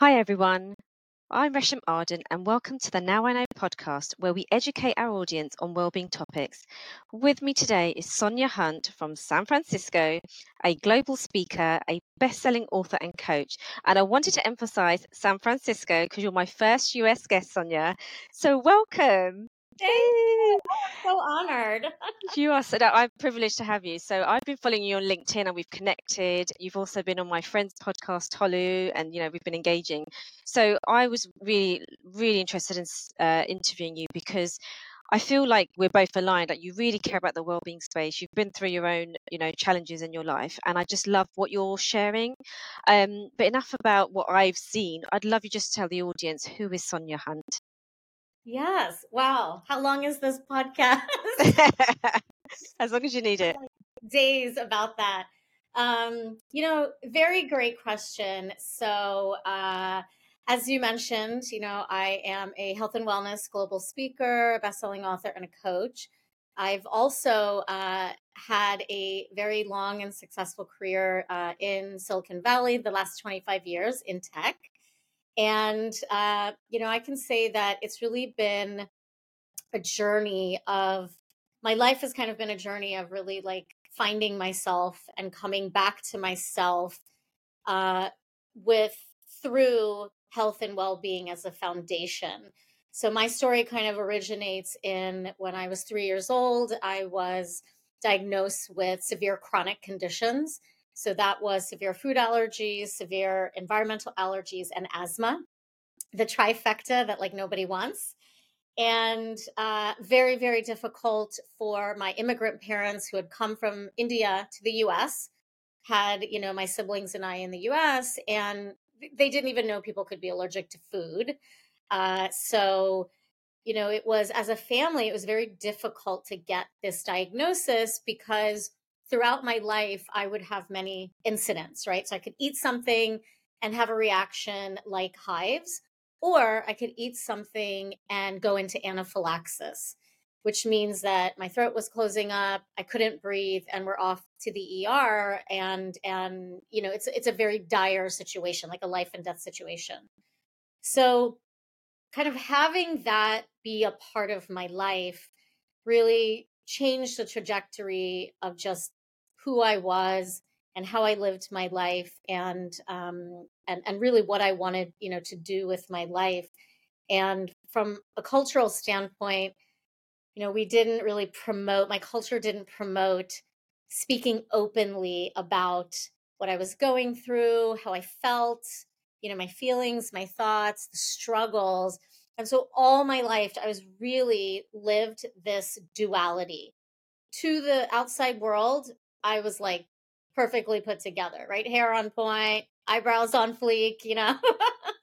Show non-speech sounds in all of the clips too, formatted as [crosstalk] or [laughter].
Hi, everyone. I'm Resham Arden, and welcome to the Now I Know podcast, where we educate our audience on wellbeing topics. With me today is Sonia Hunt from San Francisco, a global speaker, a best selling author, and coach. And I wanted to emphasize San Francisco because you're my first US guest, Sonia. So, welcome. Thank you. I'm so honored. [laughs] you are so I'm privileged to have you. So I've been following you on LinkedIn and we've connected. You've also been on my friend's podcast, Tolu, and you know we've been engaging. So I was really, really interested in uh, interviewing you because I feel like we're both aligned. Like you really care about the well-being space. You've been through your own, you know, challenges in your life, and I just love what you're sharing. Um, but enough about what I've seen. I'd love you just to tell the audience who is Sonia Hunt. Yes. Wow. How long is this podcast? [laughs] [laughs] as long as you need it. Days about that. Um, you know, very great question. So, uh, as you mentioned, you know, I am a health and wellness global speaker, a best-selling author, and a coach. I've also uh, had a very long and successful career uh, in Silicon Valley, the last 25 years in tech. And, uh, you know, I can say that it's really been a journey of my life has kind of been a journey of really like finding myself and coming back to myself uh, with through health and well-being as a foundation. So my story kind of originates in when i was three years old i was diagnosed with severe chronic conditions so that was severe food allergies, severe environmental allergies, and asthma, the trifecta that like nobody wants. And uh, very, very difficult for my immigrant parents who had come from India to the US, had, you know, my siblings and I in the US, and they didn't even know people could be allergic to food. Uh, so, you know, it was as a family, it was very difficult to get this diagnosis because throughout my life, I would have many incidents, right? So I could eat something and have a reaction like hives, or I could eat something and go into anaphylaxis, which means that my throat was closing up, I couldn't breathe, and we're off to the ER. And and you know, it's it's a very dire situation, like a life and death situation. So, kind of having that be a part of my life really changed the trajectory of just who I was and how I lived my life and um, and and really what I wanted, you know, to do with my life. And from a cultural standpoint, you know, we didn't really promote. My culture didn't promote speaking openly about what I was going through, how I felt, you know, my feelings, my thoughts, the struggles. And so all my life, I was really lived this duality to the outside world. I was like perfectly put together, right? Hair on point, eyebrows on fleek, you know. [laughs]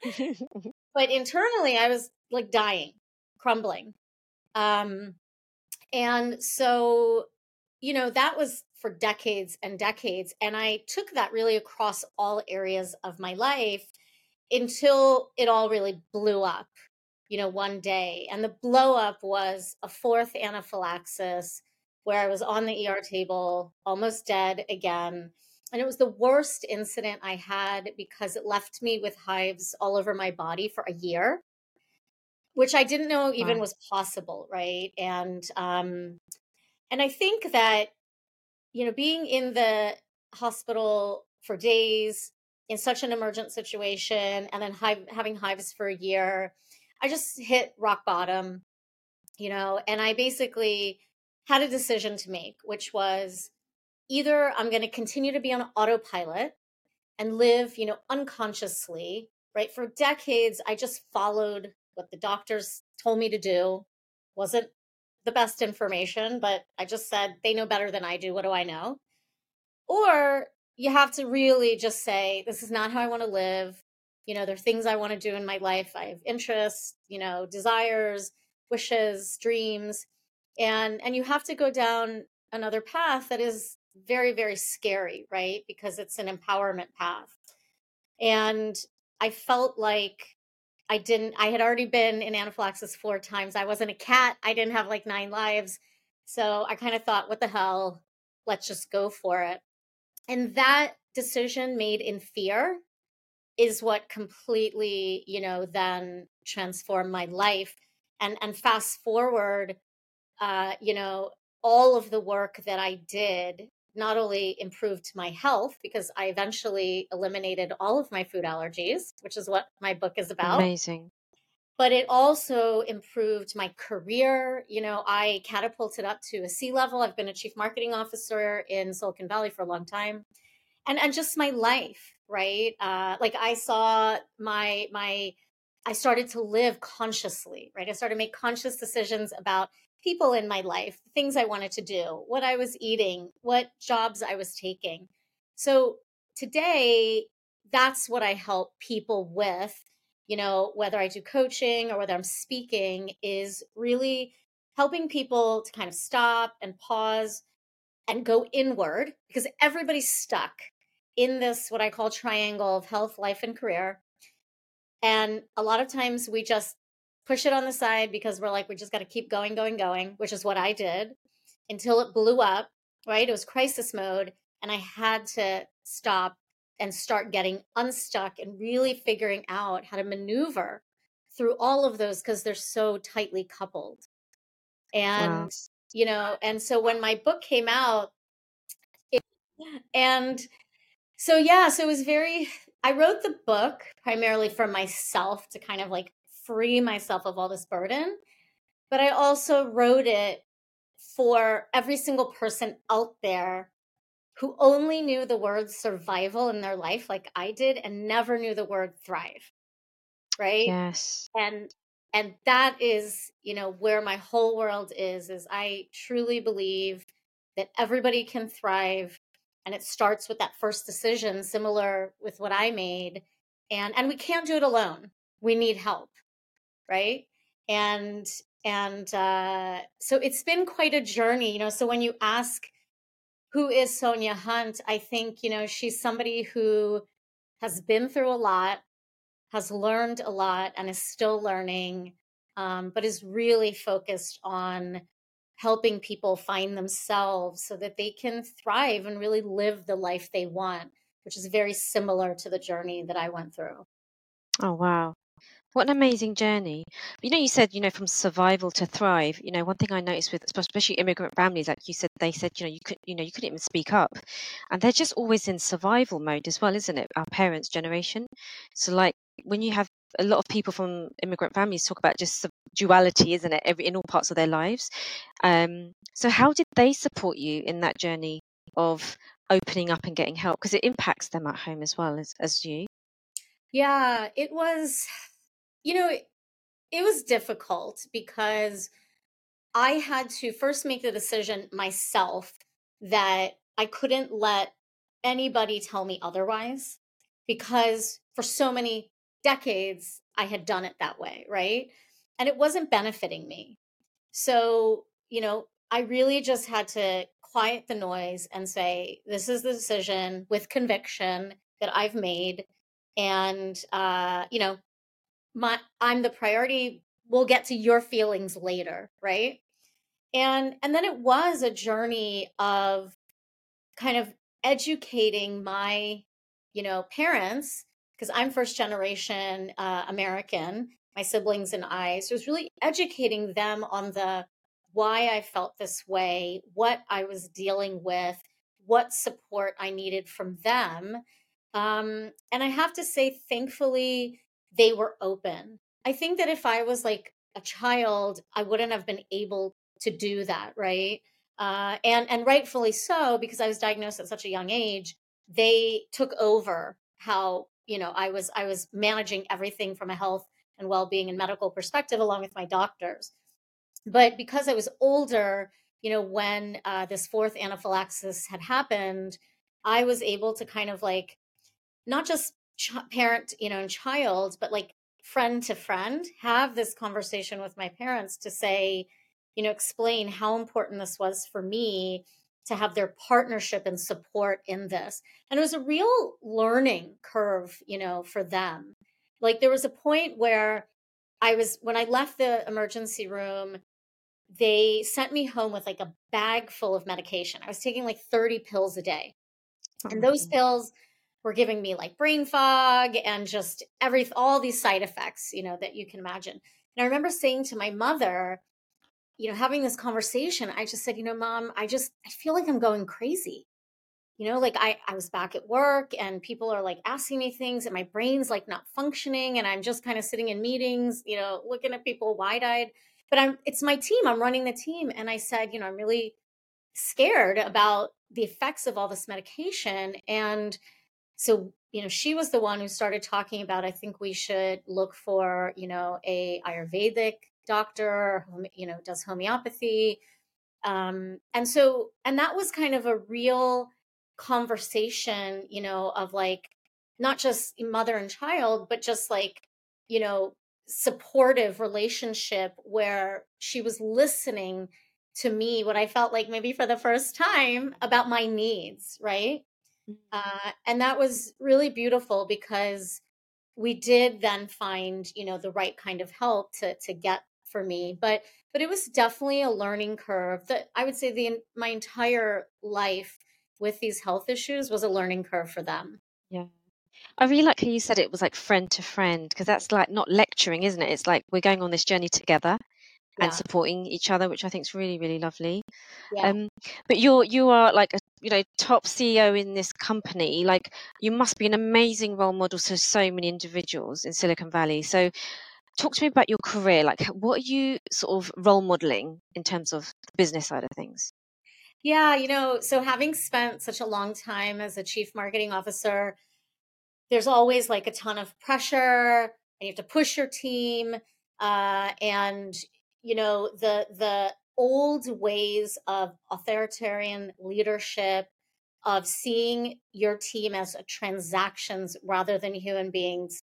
[laughs] but internally, I was like dying, crumbling. Um, and so, you know, that was for decades and decades. And I took that really across all areas of my life until it all really blew up, you know, one day. And the blow up was a fourth anaphylaxis where I was on the ER table, almost dead again. And it was the worst incident I had because it left me with hives all over my body for a year, which I didn't know even wow. was possible, right? And um and I think that you know, being in the hospital for days in such an emergent situation and then hive, having hives for a year, I just hit rock bottom, you know, and I basically had a decision to make, which was either I'm going to continue to be on autopilot and live, you know, unconsciously, right? For decades, I just followed what the doctors told me to do. Wasn't the best information, but I just said, they know better than I do. What do I know? Or you have to really just say, this is not how I want to live. You know, there are things I want to do in my life. I have interests, you know, desires, wishes, dreams and and you have to go down another path that is very very scary right? Because it's an empowerment path. And i felt like i didn't i had already been in anaphylaxis four times. I wasn't a cat. I didn't have like nine lives. So i kind of thought what the hell? Let's just go for it. And that decision made in fear is what completely, you know, then transformed my life. And and fast forward, uh, you know, all of the work that I did not only improved my health because I eventually eliminated all of my food allergies, which is what my book is about. Amazing. But it also improved my career. You know, I catapulted up to a C level. I've been a chief marketing officer in Silicon Valley for a long time. And and just my life, right? Uh, like I saw my my I started to live consciously, right? I started to make conscious decisions about people in my life, things I wanted to do, what I was eating, what jobs I was taking. So today, that's what I help people with, you know, whether I do coaching or whether I'm speaking, is really helping people to kind of stop and pause and go inward because everybody's stuck in this, what I call triangle of health, life, and career. And a lot of times we just push it on the side because we're like, we just got to keep going, going, going, which is what I did until it blew up, right? It was crisis mode. And I had to stop and start getting unstuck and really figuring out how to maneuver through all of those because they're so tightly coupled. And, wow. you know, and so when my book came out, it, and so, yeah, so it was very, I wrote the book primarily for myself to kind of like free myself of all this burden. But I also wrote it for every single person out there who only knew the word survival in their life, like I did, and never knew the word thrive. Right. Yes. And and that is you know where my whole world is is i truly believe that everybody can thrive and it starts with that first decision similar with what i made and and we can't do it alone. We need help right? And and uh, so it's been quite a journey you know so when you ask who is sonia hunt? I think you know she's somebody who has been through a lot has learned a lot and is still learning um, but is really focused on helping people find themselves so that they can thrive and really live the life they want which is very similar to the journey that i went through oh wow what an amazing journey. You know, you said, you know, from survival to thrive. You know, one thing I noticed with especially immigrant families, like you said, they said, you know, you could, you know, you couldn't even speak up, and they're just always in survival mode as well, isn't it? Our parents' generation. So, like, when you have a lot of people from immigrant families talk about just duality, isn't it? Every in all parts of their lives. Um, so, how did they support you in that journey of opening up and getting help? Because it impacts them at home as well as as you. Yeah, it was you know, it, it was difficult because I had to first make the decision myself that I couldn't let anybody tell me otherwise because for so many decades I had done it that way, right? And it wasn't benefiting me. So, you know, I really just had to quiet the noise and say, this is the decision with conviction that I've made. And, uh, you know, my i'm the priority we'll get to your feelings later right and and then it was a journey of kind of educating my you know parents because i'm first generation uh, american my siblings and i so it was really educating them on the why i felt this way what i was dealing with what support i needed from them um, and i have to say thankfully they were open. I think that if I was like a child, I wouldn't have been able to do that, right? Uh, and and rightfully so because I was diagnosed at such a young age. They took over how you know I was I was managing everything from a health and well being and medical perspective along with my doctors. But because I was older, you know, when uh, this fourth anaphylaxis had happened, I was able to kind of like not just ch- parent, you know, and child, but like friend to friend, have this conversation with my parents to say, you know, explain how important this was for me to have their partnership and support in this. And it was a real learning curve, you know, for them. Like there was a point where I was, when I left the emergency room, they sent me home with like a bag full of medication. I was taking like 30 pills a day. And those mm-hmm. pills were giving me like brain fog and just every all these side effects, you know, that you can imagine. And I remember saying to my mother, you know, having this conversation, I just said, you know, mom, I just I feel like I'm going crazy. You know, like I I was back at work and people are like asking me things and my brain's like not functioning and I'm just kind of sitting in meetings, you know, looking at people wide-eyed. But I'm it's my team, I'm running the team and I said, you know, I'm really scared about the effects of all this medication and so you know she was the one who started talking about i think we should look for you know a ayurvedic doctor you know does homeopathy um and so and that was kind of a real conversation you know of like not just mother and child but just like you know supportive relationship where she was listening to me what i felt like maybe for the first time about my needs right Mm-hmm. Uh, and that was really beautiful because we did then find, you know, the right kind of help to to get for me. But but it was definitely a learning curve. That I would say the my entire life with these health issues was a learning curve for them. Yeah. I really like how you said it was like friend to friend because that's like not lecturing, isn't it? It's like we're going on this journey together and supporting each other, which I think is really, really lovely. Yeah. Um, but you're you are like a you know top CEO in this company. Like you must be an amazing role model to so many individuals in Silicon Valley. So talk to me about your career. Like what are you sort of role modeling in terms of the business side of things? Yeah, you know, so having spent such a long time as a chief marketing officer, there's always like a ton of pressure and you have to push your team uh, and you know the the old ways of authoritarian leadership of seeing your team as transactions rather than human beings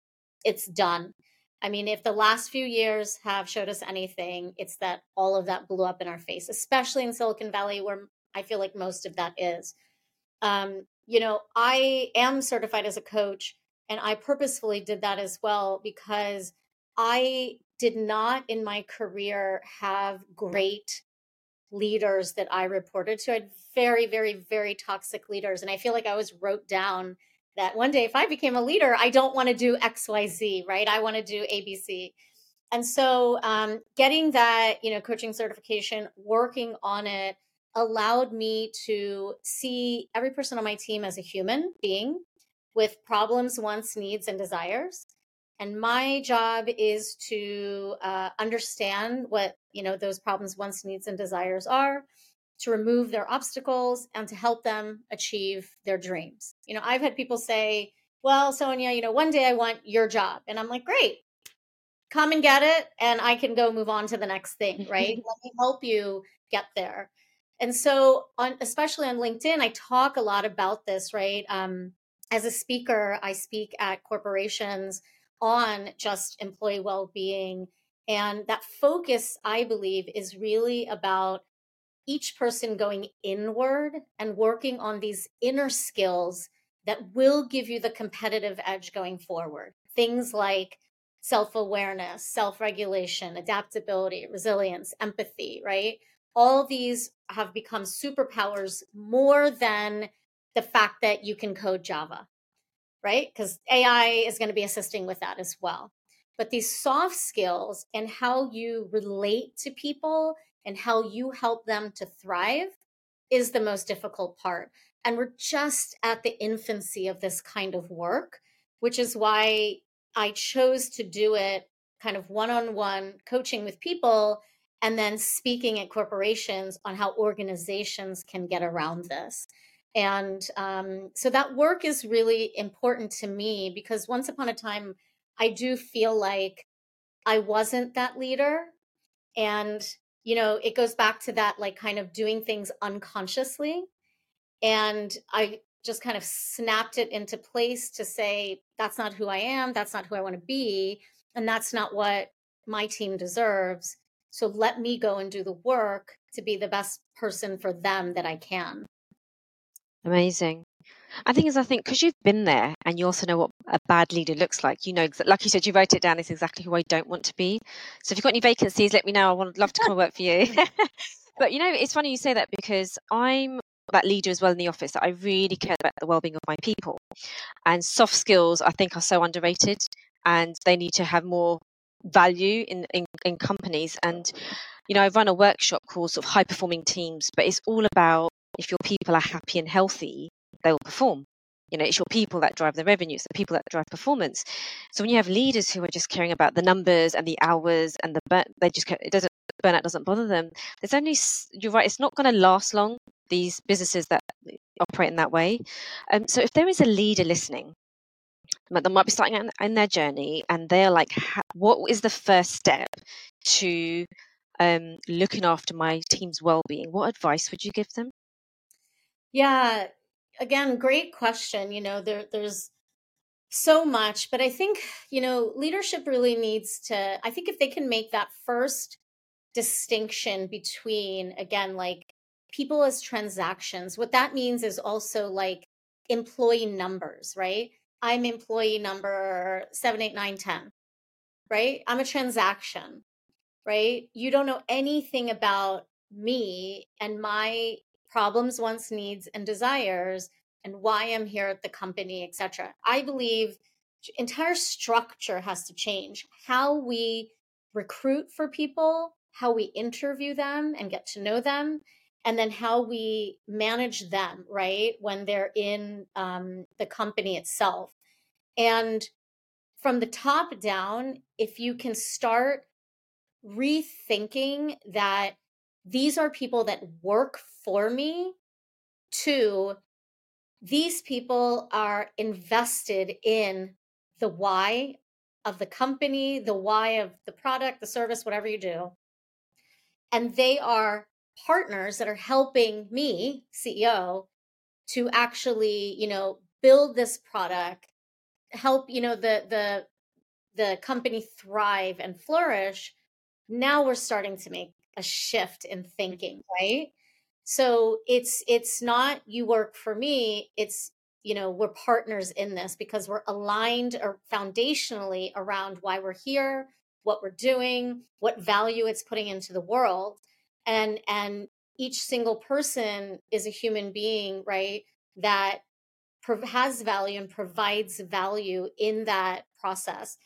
it's done i mean if the last few years have showed us anything it's that all of that blew up in our face especially in silicon valley where i feel like most of that is um, you know i am certified as a coach and i purposefully did that as well because i did not in my career have great leaders that I reported to. I had very, very, very toxic leaders. And I feel like I always wrote down that one day if I became a leader, I don't want to do XYZ, right? I want to do ABC. And so um, getting that, you know, coaching certification, working on it allowed me to see every person on my team as a human being with problems, wants, needs, and desires and my job is to uh, understand what you know those problems wants needs and desires are to remove their obstacles and to help them achieve their dreams. You know i've had people say well sonia you know one day i want your job. And i'm like great. Come and get it and i can go move on to the next thing [laughs] right? Let me help you get there. And so on especially on linkedin i talk a lot about this right? Um, as a speaker i speak at corporations on just employee well-being and that focus i believe is really about each person going inward and working on these inner skills that will give you the competitive edge going forward things like self-awareness self-regulation adaptability resilience empathy right all these have become superpowers more than the fact that you can code java right? Because AI is going to be assisting with that as well. But these soft skills and how you relate to people and how you help them to thrive is the most difficult part. And we're just at the infancy of this kind of work, which is why I chose to do it kind of one on one coaching with people and then speaking at corporations on how organizations can get around this. And um, so that work is really important to me because once upon a time, I do feel like I wasn't that leader. And, you know, it goes back to that, like kind of doing things unconsciously. And I just kind of snapped it into place to say, that's not who I am. That's not who I want to be. And that's not what my team deserves. So let me go and do the work to be the best person for them that I can. Amazing. I think as I think because you've been there and you also know what a bad leader looks like. You know, like you said, you wrote it down. It's exactly who I don't want to be. So if you've got any vacancies, let me know. I would love to come and work for you. [laughs] [laughs] but you know, it's funny you say that because I'm that leader as well in the office that I really care about the well-being of my people. And soft skills, I think, are so underrated, and they need to have more value in, in, in companies. And you know, I run a workshop called sort of high performing teams, but it's all about if your people are happy and healthy, they will perform. You know, it's your people that drive the revenue, it's the people that drive performance. So when you have leaders who are just caring about the numbers and the hours and the burn, they just it doesn't burnout doesn't bother them. There's only you're right, it's not going to last long. These businesses that operate in that way. Um, so if there is a leader listening that might be starting in, in their journey and they're like what is the first step to um, looking after my team's well-being what advice would you give them yeah again great question you know there there's so much but i think you know leadership really needs to i think if they can make that first distinction between again like people as transactions what that means is also like employee numbers right? I'm employee number 78910 right? I'm a transaction right? You don't know anything about me and my problems wants needs and desires and why i'm here at the company etc i believe entire structure has to change. How we recruit for people how we interview them and get to know them and then how we manage them right when they're in um, the company itself. And from the top down if you can start rethinking that these are people that work for me to these people are invested in the why of the company, the why of the product, the service, whatever you do. And they are partners that are helping me, CEO, to actually, you know, build this product, help, you know, the the the company thrive and flourish. Now we're starting to make a shift in mm-hmm. thinking, right? So it's it's not you work for me, it's you know, we're partners in this because we're aligned or foundationally around why we're here, what we're doing, what value it's putting into the world. And and each single person is a human being, right? That has value and provides value in that process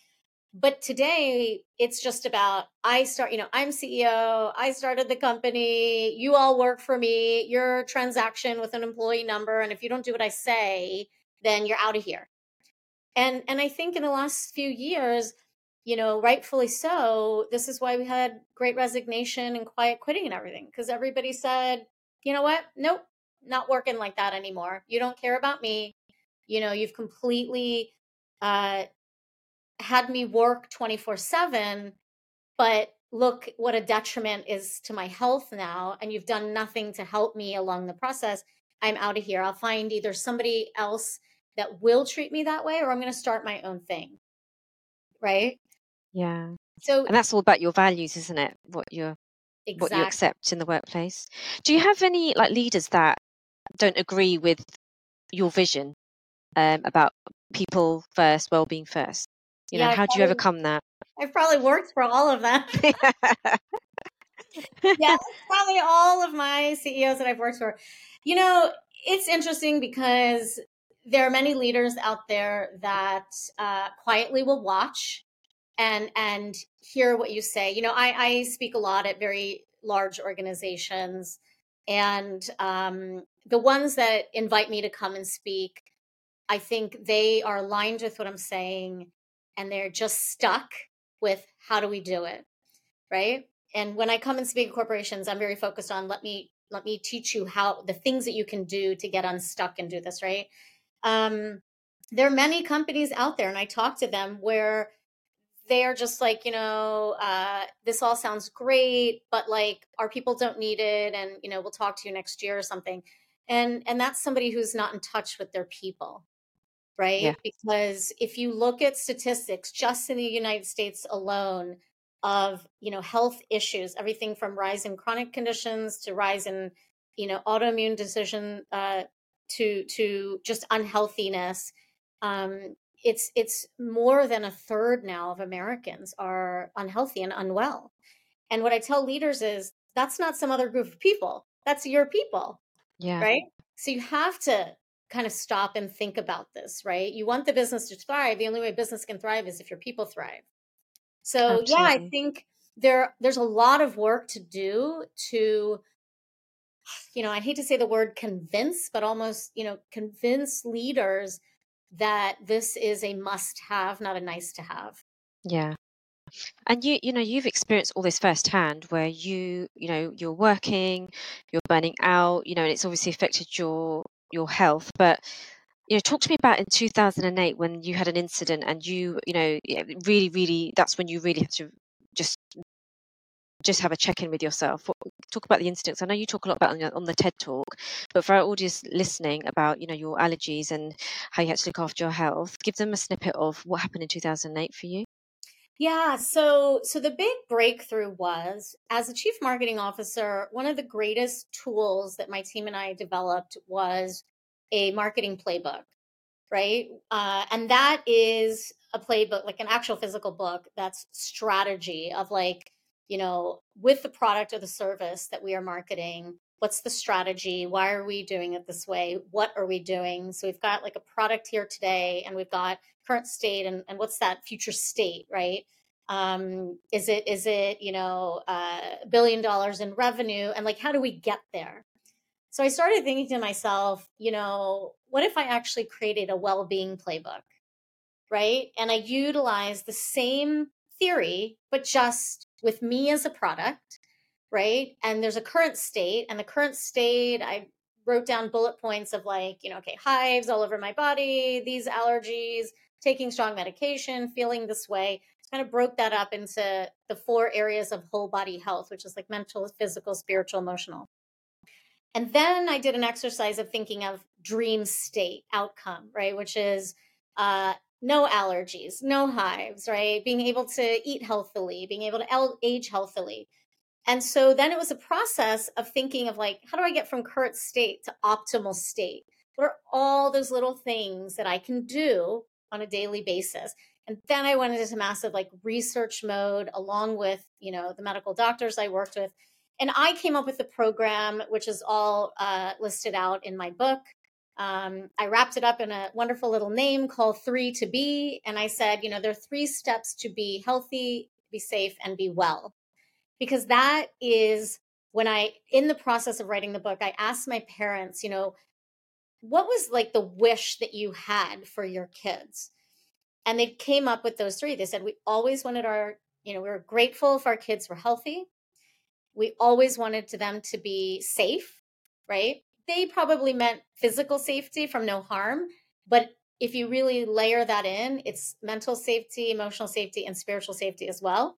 but today it's just about i start you know i'm ceo i started the company you all work for me your transaction with an employee number and if you don't do what i say then you're out of here. And and i think in the last few years you know rightfully so this is why we had great resignation and quiet quitting and everything because everybody said you know what? Nope not working like that anymore. You don't care about me. You know you've completely uh had me work 24 7, but look what a detriment is to my health now. And you've done nothing to help me along the process. I'm out of here. I'll find either somebody else that will treat me that way or I'm going to start my own thing. Right? Yeah. So, and that's all about your values, isn't it? What you're, exactly. what you accept in the workplace. Do you have any like leaders that don't agree with your vision um, about people first, well-being first? You know, yeah, how do you overcome that? I've probably worked for all of them. [laughs] yeah, [laughs] probably all of my CEOs that I've worked for. You know, it's interesting because there are many leaders out there that uh, quietly will watch and and hear what you say. You know, I, I speak a lot at very large organizations, and um, the ones that invite me to come and speak, I think they are aligned with what I'm saying and they're just stuck with how do we do it? Right? And when i come and speak at corporations i'm very focused on let me let me teach you how the things that you can do to get unstuck and do this right? Um, there are many companies out there and i talk to them where they're just like you know uh, this all sounds great but like our people don't need it and you know we'll talk to you next year or something. And and that's somebody who's not in touch with their people right? Yeah. Because if you look at statistics just in the United States alone of, you know, health issues, everything from rise in chronic conditions to rise in, you know, autoimmune decision uh, to to just unhealthiness, um, it's it's more than a third now of Americans are unhealthy and unwell. And what I tell leaders is that's not some other group of people. That's your people. Yeah. Right. So you have to kind of stop and think about this, right? You want the business to thrive. The only way business can thrive is if your people thrive. So Absolutely. yeah, I think there there's a lot of work to do to you know, I hate to say the word convince, but almost, you know, convince leaders that this is a must have, not a nice to have. Yeah. And you, you know, you've experienced all this firsthand where you, you know, you're working, you're burning out, you know, and it's obviously affected your your health. But you know, talk to me about in 2008 when you had an incident and you, you know, really, really, that's when you really had to just just have a check in with yourself. Talk about the incidents. I know you talk a lot about on, on the TED talk, but for our audience listening about you know your allergies and how you had to look after your health, give them a snippet of what happened in 2008 for you. Yeah, so so the big breakthrough was as a chief marketing officer, one of the greatest tools that my team and I developed was a marketing playbook, right? Uh, and that is a playbook, like an actual physical book that's strategy of like you know, with the product or the service that we are marketing, what's the strategy? Why are we doing it this way? What are we doing? So we've got like a product here today and we've got current state and, and what's that future state, right? Um, is it is it you know a uh, billion dollars in revenue and like how do we get there? So I started thinking to myself, you know, what if I actually created a well-being playbook, right? And I utilized the same theory, but just with me as a product, right? And there's a current state, and the current state, I wrote down bullet points of like, you know, okay, hives all over my body, these allergies, taking strong medication, feeling this way. Kind of broke that up into the four areas of whole body health, which is like mental, physical, spiritual, emotional. And then I did an exercise of thinking of dream state outcome, right? Which is uh, no allergies, no hives, right? Being able to eat healthily, being able to age healthily. And so then it was a process of thinking of like, how do I get from current state to optimal state? What are all those little things that I can do on a daily basis? And then I went into massive like research mode along with, you know, the medical doctors I worked with. And I came up with a program, which is all uh, listed out in my book. Um, I wrapped it up in a wonderful little name called Three to Be. And I said, you know, there are three steps to be healthy, be safe, and be well. Because that is when I, in the process of writing the book, I asked my parents, you know, what was like the wish that you had for your kids? And they came up with those three. They said, we always wanted our, you know, we were grateful if our kids were healthy. We always wanted them to be safe, right? they probably meant physical safety from no harm. But if you really layer that in, it's mental safety, emotional safety, and spiritual safety as well.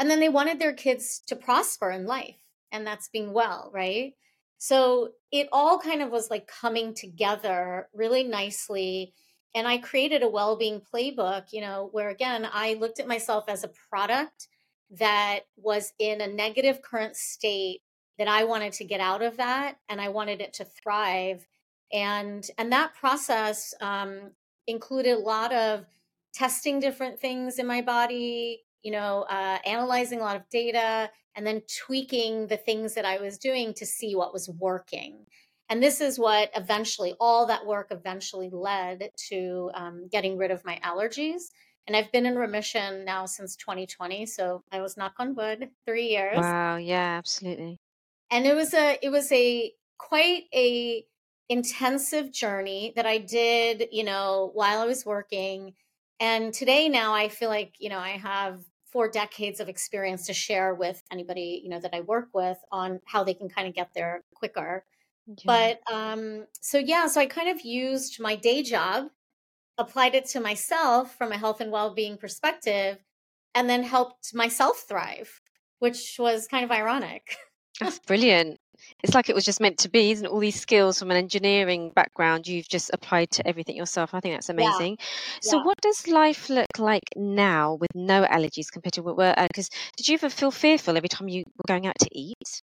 And then they wanted their kids to prosper in life, and that's being well, right? So it all kind of was like coming together really nicely. And I created a well being playbook, you know, where again, I looked at myself as a product that was in a negative current state that I wanted to get out of that and I wanted it to thrive. And and that process um, included a lot of testing different things in my body, you know, uh, analyzing a lot of data, and then tweaking the things that I was doing to see what was working. And this is what eventually, all that work eventually led to um, getting rid of my allergies. And I've been in remission now since 2020. So I was knock on wood, three years. Wow. Yeah, absolutely and it was a it was a quite a intensive journey that I did, you know, while I was working. And today now I feel like, you know, I have four decades of experience to share with anybody, you know, that I work with on how they can kind of get there quicker. But um so yeah, so I kind of used my day job, applied it to myself from a health and well-being perspective, and then helped myself thrive, which was kind of ironic. [laughs] That's brilliant. It's like it was just meant to be, isn't it? All these skills from an engineering background you've just applied to everything yourself. I think that's amazing. Yeah. So, yeah. what does life look like now with no allergies compared to what were? Because uh, did you ever feel fearful every time you were going out to eat?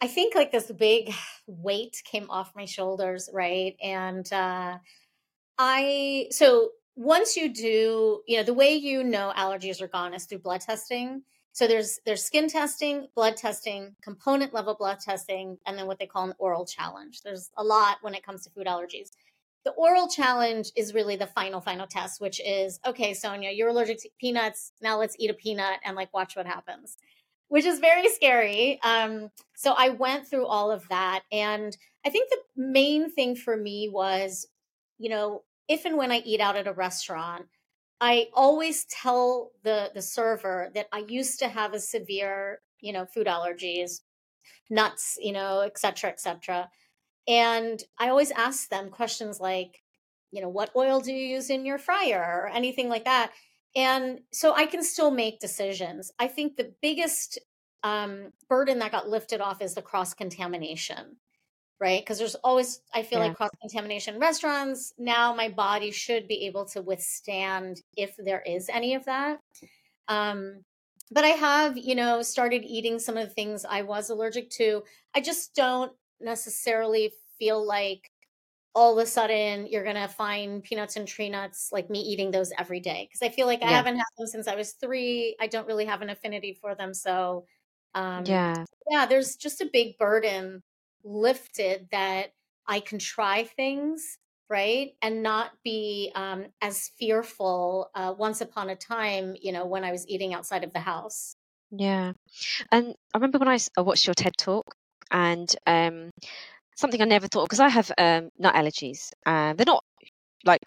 I think like this big weight came off my shoulders, right? And uh, I, so once you do, you know, the way you know allergies are gone is through blood testing. So there's there's skin testing, blood testing, component level blood testing, and then what they call an oral challenge. There's a lot when it comes to food allergies. The oral challenge is really the final final test, which is okay, Sonia, you're allergic to peanuts. Now let's eat a peanut and like watch what happens, which is very scary. Um, so I went through all of that, and I think the main thing for me was, you know, if and when I eat out at a restaurant I always tell the the server that I used to have a severe, you know, food allergies, nuts, you know, et cetera, et cetera. And I always ask them questions like, you know, what oil do you use in your fryer or anything like that. And so I can still make decisions. I think the biggest um, burden that got lifted off is the cross contamination right? Because there's always, I feel yeah. like cross contamination restaurants. Now my body should be able to withstand if there is any of that. Um, but I have, you know, started eating some of the things I was allergic to. I just don't necessarily feel like all of a sudden you're going to find peanuts and tree nuts like me eating those every day because i feel like i haven't had them since i was three i don't really have an affinity for them so um, yeah yeah there's just a big burden lifted that I can try things, right? And not be um, as fearful uh, once upon a time, you know, when I was eating outside of the house. Yeah. And I remember when I watched your TED talk and um, something I never thought, because I have um, nut allergies. Uh, they're not like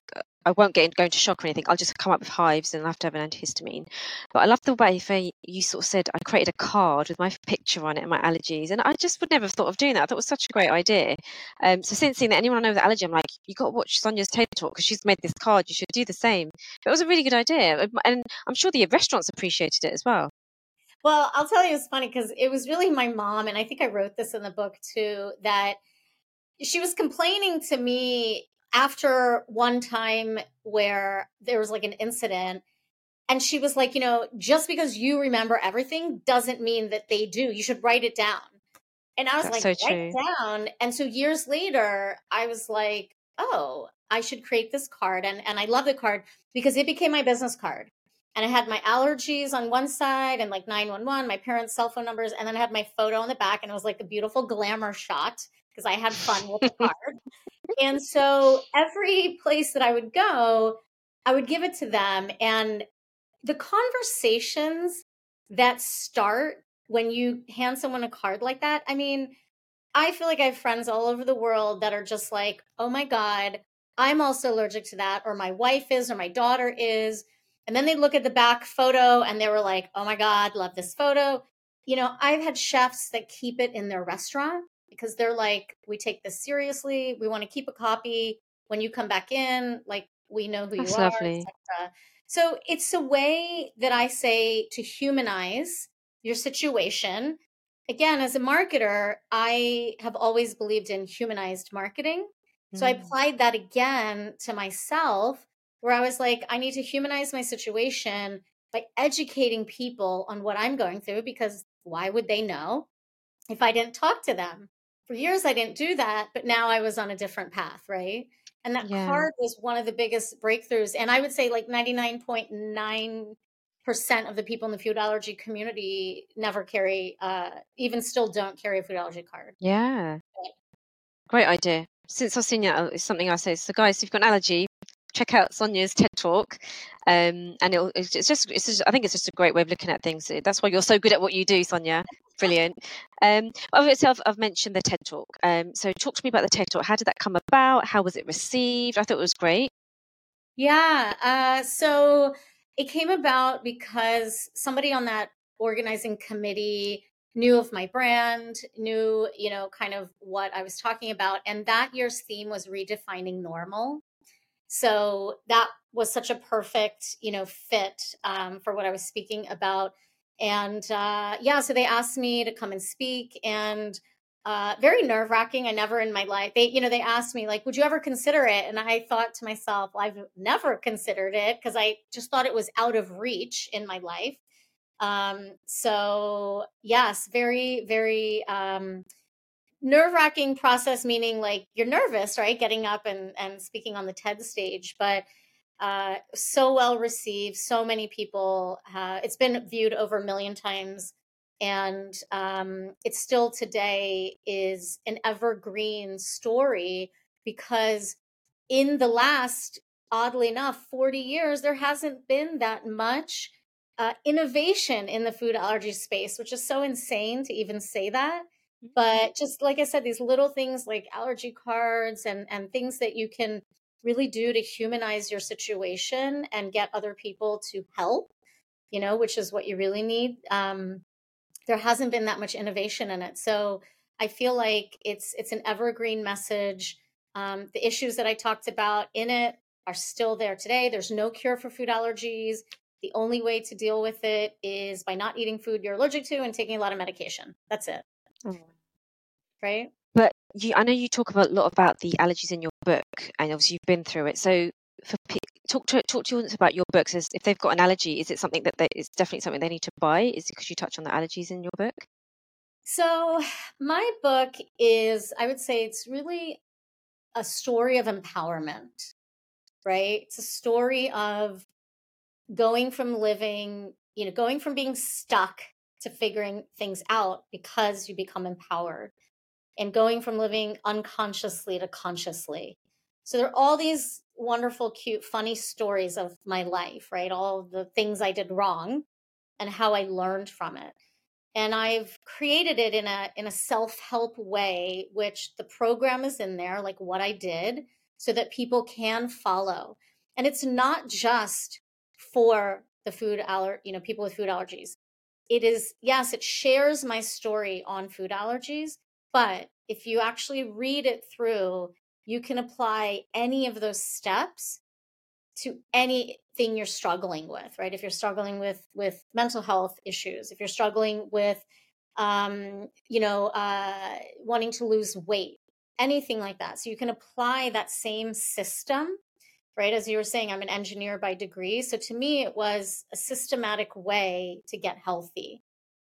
I won't get go into shock or anything. I'll just come up with hives and I'll have to have an antihistamine. But I love the way Faye, you sort of said I created a card with my picture on it and my allergies, and I just would never have thought of doing that. I thought it was such a great idea. Um, so since seeing that anyone I know with allergy, I'm like, you got to watch Sonia's TED talk because she's made this card. You should do the same. But it was a really good idea, and I'm sure the restaurants appreciated it as well. Well, I'll tell you, it's funny because it was really my mom, and I think I wrote this in the book too, that she was complaining to me after one time where there was like an incident and she was like, you know, just because you remember everything doesn't mean that they do. You should write it down. And I was That's like, so write it down. And so years later, I was like, oh, I should create this card. And and I love the card because it became my business card. And I had my allergies on one side and like 911, my parents' cell phone numbers, and then I had my photo on the back, and it was like a beautiful glamour shot because I had fun with the [laughs] card and so every place that I would go, I would give it to them. And the conversations that start when you hand someone a card like that, I mean, I feel like I have friends all over the world that are just like, oh my God, I'm also allergic to that, or my wife is, or my daughter is. And then they look at the back photo and they were like, oh my God, love this photo. You know, I've had chefs that keep it in their restaurant because they're like, we take this seriously. We want to keep a copy when you come back in. Like we know who That's you are. So it's a way that I say to humanize your situation. Again, as a marketer, I have always believed in humanized marketing. Mm. So I mm. applied that again to myself, where I was like, I need to humanize my situation by educating people on what I'm going through because why would they know if I didn't talk to them? For years I didn't do that, but now I was on a different path, right? And that yeah. card was one of the biggest breakthroughs. And I would say like 99.9% of the people in the food allergy community never carry, uh, even still don't carry a food allergy card. Yeah. Great idea. Since I've seen it, it's something I say. So, guys, if you've got an allergy, check out Sonia's TED Talk. Um, and it's just, it's just, I think it's just a great way of looking at things. That's why you're so good at what you do, Sonia. Brilliant. Um, obviously, I've, I've, mentioned the TED Talk. Um, so, talk to me about the TED Talk. How did that come about? How was it received? I thought it was great. Yeah. Uh, so, it came about because somebody on that organizing committee knew of my brand, knew, you know, kind of what I was talking about. And that year's theme was redefining normal. So that was such a perfect, you know, fit um, for what I was speaking about. And uh, yeah, so they asked me to come and speak, and uh, very nerve wracking. I never in my life, they, you know, they asked me like, "Would you ever consider it?" And I thought to myself, well, "I've never considered it because I just thought it was out of reach in my life." Um, so yes, very, very um, nerve wracking process, meaning like you're nervous, right? Getting up and, and speaking on the TED stage. But uh, so well received. So many people. Uh, it's been viewed over a million times, and um, it still today is an evergreen story because in the last, oddly enough, forty years, there hasn't been that much uh, innovation in the food allergy space, which is so insane to even say that. But just like I said, these little things like allergy cards and and things that you can really do to humanize your situation and get other people to help, you know, which is what you really need. Um, there hasn't been that much innovation in it, so I feel like it's it's an evergreen message. Um, the issues that I talked about in it are still there today. There's no cure for food allergies. The only way to deal with it is by not eating food you're allergic to and taking a lot of medication. That's it. Right? But you, I know you talk about a lot about the allergies in your book, and obviously you've been through it. So, for talk to talk to your audience about your books. Is if they've got an allergy, is it something that they, is definitely something they need to buy? Is it because you touch on the allergies in your book? So, my book is, I would say, it's really a story of empowerment, right? It's a story of going from living, you know, going from being stuck to figuring things out because you become empowered and going from living unconsciously to consciously. So there are all these wonderful, cute, funny stories of my life, right? All the things I did wrong and how I learned from it. And I've created it in a in a self-help way, which the program is in there, like what I did, so that people can follow. And it's not just for the food aller, you know, people with food allergies. It is, yes, it shares my story on food allergies, but if you actually read it through, you can apply any of those steps to anything you're struggling with, right? If you're struggling with with mental health issues, if you're struggling with um, you know, uh, wanting to lose weight, anything like that. So you can apply that same system right? As you were saying, I'm an engineer by degree. So to me, it was a systematic way to get healthy,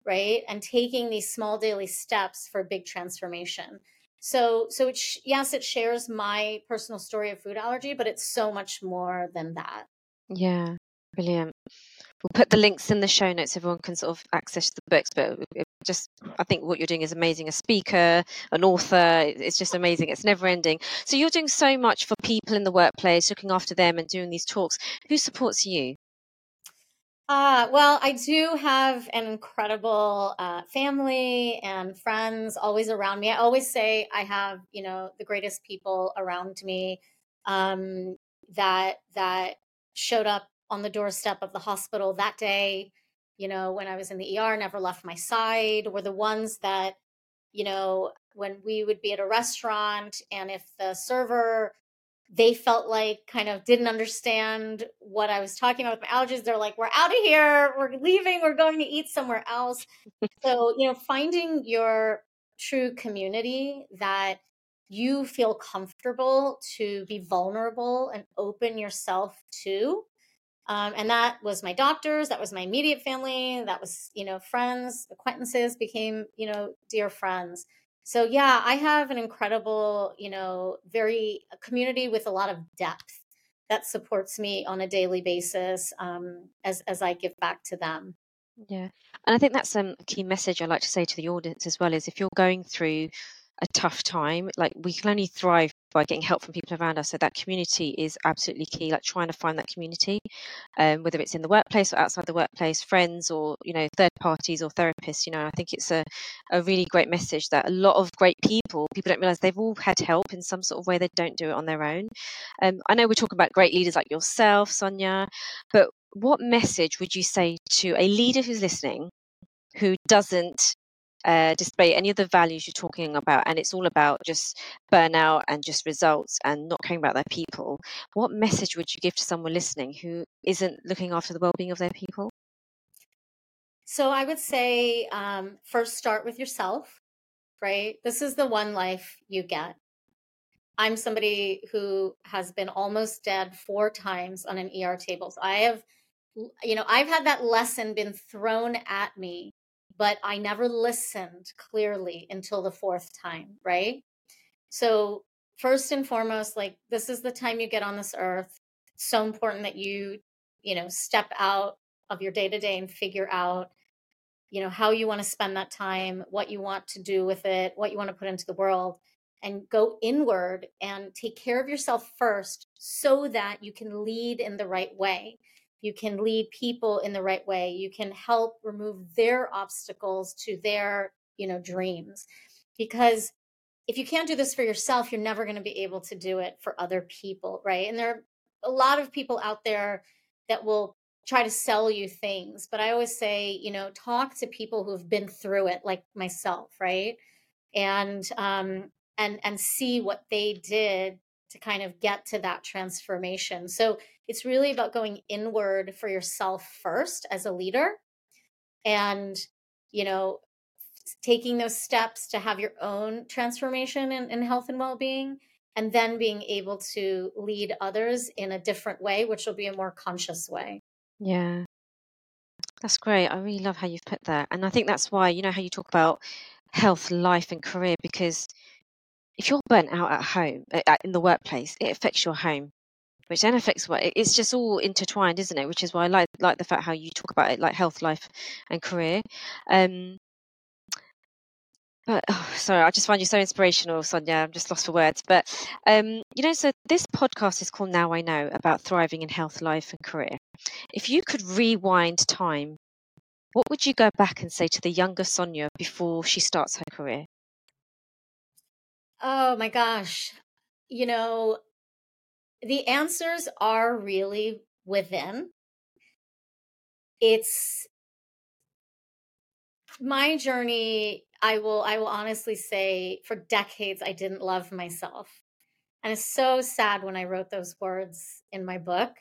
right? And taking these small daily steps for big transformation. So, so it sh- yes, it shares my personal story of food allergy, but it's so much more than that. Yeah, brilliant. We'll put the links in the show notes. Everyone can sort of access the books, but just I think what you're doing is amazing. A speaker, an author, it's just amazing. It's never ending. So you're doing so much for people in the workplace, looking after them and doing these talks. Who supports you? Uh, well, I do have an incredible uh, family and friends always around me. I always say I have, you know, the greatest people around me um, that that showed up on the doorstep of the hospital that day you know, when I was in the ER, never left my side, were the ones that, you know, when we would be at a restaurant and if the server, they felt like kind of didn't understand what I was talking about with my allergies, they're like, we're out of here, we're leaving, we're going to eat somewhere else. [laughs] so, you know, finding your true community that you feel comfortable to be vulnerable and open yourself to um, and that was my doctors, that was my immediate family, that was, you know, friends, acquaintances became, you know, dear friends. So yeah, I have an incredible, you know, very community with a lot of depth that supports me on a daily basis um, as as I give back to them. Yeah, and I think that's um, a key message I like to say to the audience as well is if you're going through a tough time, like we can only thrive by getting help from people around us. So that community is absolutely key. Like trying to find that community, um, whether it's in the workplace or outside the workplace, friends or you know third parties or therapists. You know, I think it's a a really great message that a lot of great people people don't realize they've all had help in some sort of way. They don't do it on their own. Um, I know we're talking about great leaders like yourself, Sonia, but what message would you say to a leader who's listening who doesn't uh, display any of the values you're talking about, and it's all about just burnout and just results and not caring about their people, what message would you give to someone listening who isn't looking after the well-being of their people? So I would say um, first start with yourself, right? This is the one life you get. I'm somebody who has been almost dead four times on an ER table. So I have, you know, I've had that lesson been thrown at me but I never listened clearly until the fourth time, right? So, first and foremost, like this is the time you get on this earth. It's so important that you, you know, step out of your day to day and figure out, you know, how you want to spend that time, what you want to do with it, what you want to put into the world, and go inward and take care of yourself first so that you can lead in the right way. You can lead people in the right way. You can help remove their obstacles to their, you know, dreams. Because if you can't do this for yourself, you're never going to be able to do it for other people, right? And there are a lot of people out there that will try to sell you things, but I always say, you know, talk to people who've been through it, like myself, right? And um, and and see what they did to kind of get to that transformation. So it's really about going inward for yourself first as a leader, and you know taking those steps to have your own transformation in, in health and well-being and then being able to lead others in a different way which will be a more conscious way Yeah, that's great. I really love how you've put that. And I think that's why, you know, how you talk about health, life, and career, because if you're burnt out at home, in the workplace, it affects your home, which then affects what it's just all intertwined, isn't it? Which is why I like like the fact how you talk about it, like health, life, and career. Um, but [sighs] oh, sorry, I just find you so inspirational, Sonia. I'm just lost for words. But um, you know, so this podcast is called Now I Know about thriving in health, life, and career. If you could rewind time, what would you go back and say to the younger Sonia before she starts her career? Oh my gosh. You know the answers are really within. It's my journey i will i will honestly say for decades i didn't love myself. And it's so sad when i wrote those words in my book.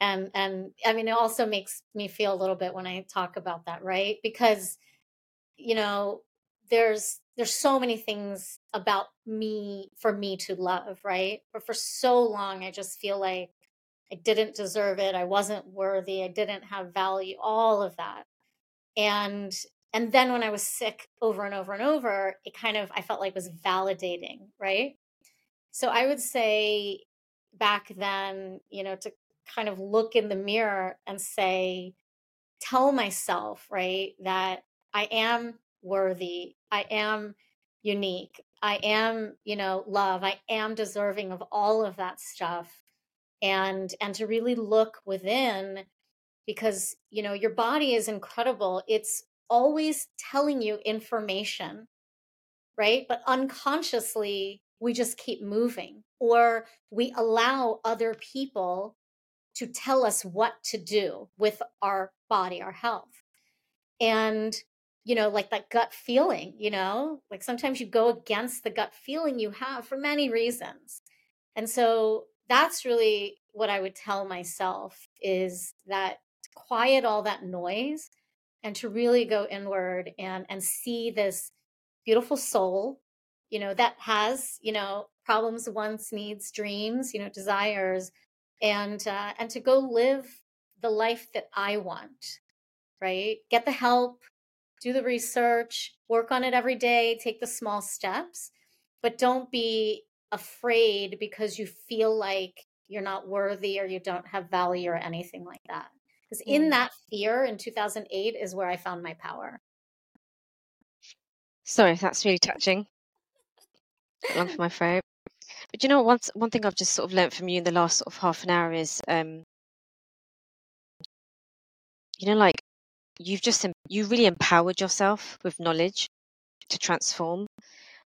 And and i mean it also makes me feel a little bit when i talk about that right? Because you know there's there's so many things about me for me to love right? But for so long i just feel like i didn't deserve it i wasn't worthy i didn't have value all of that. And and then when i was sick over and over and over it kind of i felt like was validating right? So i would say back then you know to kind of look in the mirror and say tell myself right that i am worthy i am unique. I am you know love. I am deserving of all of that stuff. And and to really look within because you know your body is incredible. It's always telling you information right? But unconsciously we just keep moving or we allow other people to tell us what to do with our body our health. And you know like that gut feeling you know? Like sometimes you go against the gut feeling you have for many reasons. And so that's really what i would tell myself is that quiet all that noise and to really go inward and and see this beautiful soul you know that has you know problems wants needs dreams you know desires and uh, and to go live the life that i want right? Get the help do the research, work on it every day, take the small steps, but don't be afraid because you feel like you're not worthy or you don't have value or anything like that. Because in that fear in 2008 is where I found my power. Sorry, that's really touching. Lump for my throat. But you know, one one thing I've just sort of learnt from you in the last sort of half an hour is, um, you know, like you've just you really empowered yourself with knowledge to transform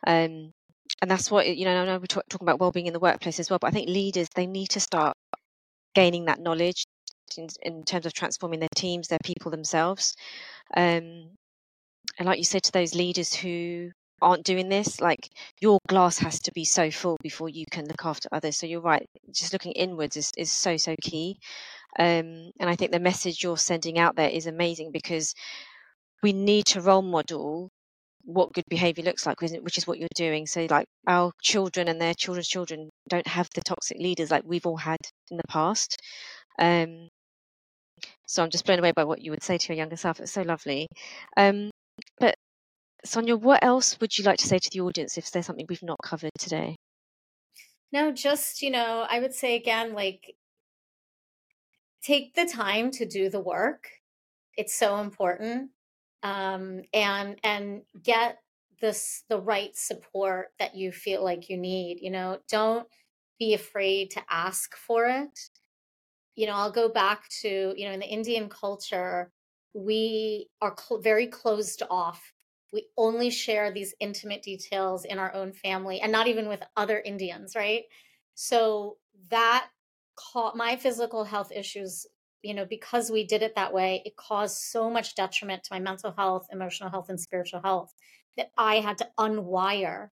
um, and that's what you know i know we're talk, talking about well-being in the workplace as well but i think leaders they need to start gaining that knowledge in, in terms of transforming their teams their people themselves um, and like you said to those leaders who aren't doing this like your glass has to be so full before you can look after others so you're right just looking inwards is, is so so key um, and I think the message you're sending out there is amazing because we need to role model what good behavior looks like, which is what you're doing. So, like our children and their children's children don't have the toxic leaders like we've all had in the past. Um, so I'm just blown away by what you would say to your younger self. It's so lovely. Um, but Sonia, what else would you like to say to the audience if there's something we've not covered today? No, just, you know, I would say again, like take the time to do the work. It's so important. Um, and and get this the right support that you feel like you need. You know, don't be afraid to ask for it. You know, I'll go back to, you know, in the Indian culture, we are cl- very closed off. We only share these intimate details in our own family and not even with other Indians, right? So that ca- my physical health issues, you know, because we did it that way, it caused so much detriment to my mental health, emotional health, and spiritual health that I had to unwire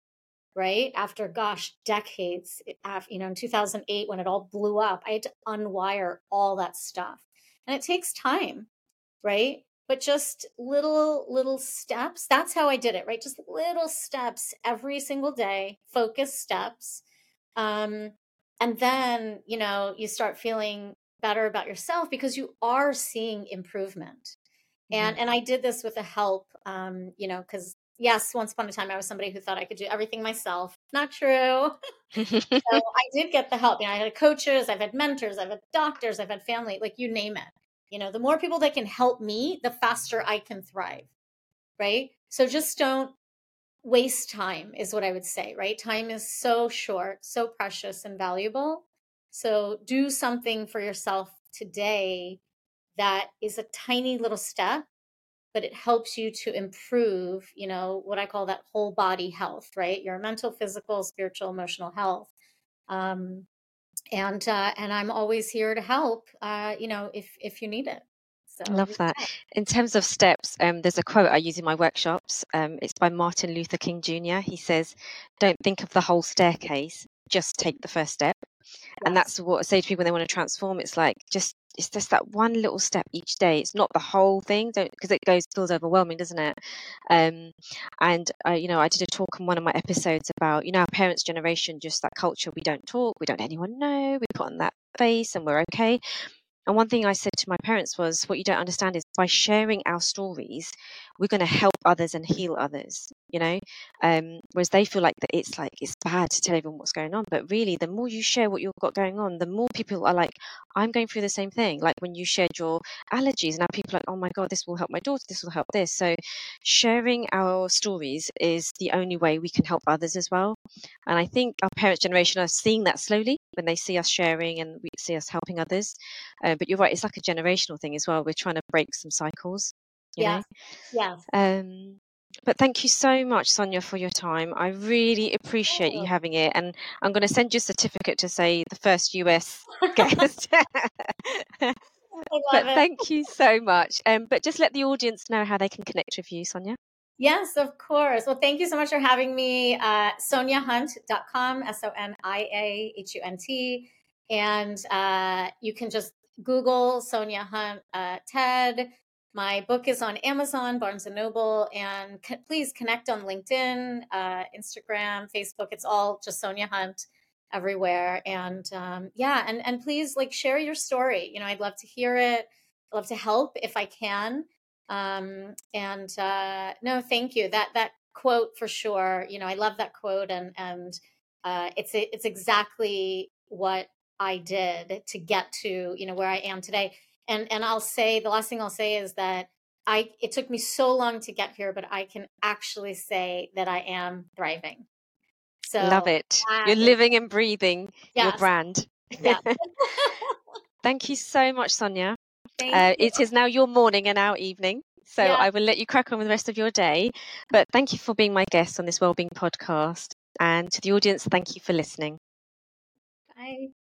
right? After gosh decades after, you know in 2008 when it all blew up i had to unwire all that stuff. And it takes time right? But just little little steps that's how i did it right? Just little steps every single day focus steps um and then you know you start feeling better about yourself because you are seeing improvement and mm-hmm. and i did this with the help um you know because yes, once upon a time I was somebody who thought I could do everything myself. Not true. [laughs] so [laughs] I did get the help. You know, I had coaches, I've had mentors, I've had doctors, I've had family, like you name it. You know, the more people that can help me, the faster I can thrive. Right. So just don't waste time, is what I would say, right? Time is so short, so precious and valuable. So do something for yourself today that is a tiny little step but it helps you to improve, you know, what I call that whole body health, right? Your mental, physical, spiritual, emotional health. Um, and uh, and I'm always here to help, uh, you know, if if you need it. So, Love that. In terms of steps, um, there's a quote I use in my workshops. Um, it's by Martin Luther King Jr. He says, "Don't think of the whole staircase; just take the first step." And that's what I say to people when they want to transform. It's like just it's just that one little step each day. It's not the whole thing, because it goes feels overwhelming, doesn't it? Um, and uh, you know, I did a talk on one of my episodes about you know our parents' generation, just that culture. We don't talk, we don't let anyone know. We put on that face, and we're okay. And one thing I said to my parents was, what you don't understand is by sharing our stories, we're going to help others and heal others, you know? Um, whereas they feel like that it's like, it's bad to tell everyone what's going on. But really, the more you share what you've got going on, the more people are like, I'm going through the same thing. Like when you shared your allergies, now people are like, oh my God, this will help my daughter, this will help this. So sharing our stories is the only way we can help others as well. And I think our parents' generation are seeing that slowly when they see us sharing and we see us helping others. Uh, but you're right, it's like a generational thing as well. We're trying to break some cycles. Yeah. Yeah. Um, but thank you so much, Sonia, for your time. I really appreciate you having it. And I'm going to send you a certificate to say the first US [laughs] [laughs] guest. [laughs] but it. thank you so much. Um, but just let the audience know how they can connect with you, Sonia. Yes, of course. Well, thank you so much for having me. Uh, SoniaHunt.com, S O N I A H U N T. And uh, you can just Google Sonia Hunt uh, TED. My book is on Amazon, Barnes and Noble, and co- please connect on LinkedIn, uh, Instagram, Facebook. It's all just Sonia Hunt everywhere. And um, yeah, and and please like share your story. You know, I'd love to hear it. I'd love to help if I can. Um, and uh, no, thank you. That that quote for sure. You know, I love that quote, and and uh, it's it's exactly what I did to get to you know where I am today. And and I'll say the last thing I'll say is that I it took me so long to get here, but I can actually say that I am thriving. So love it. You're living and breathing yes. your brand. Yeah. [laughs] Thank you so much, Sonia. Uh, it is now your morning and our evening. So yeah. I will let you crack on with the rest of your day. But thank you for being my guest on this Wellbeing podcast. And to the audience, thank you for listening. Bye.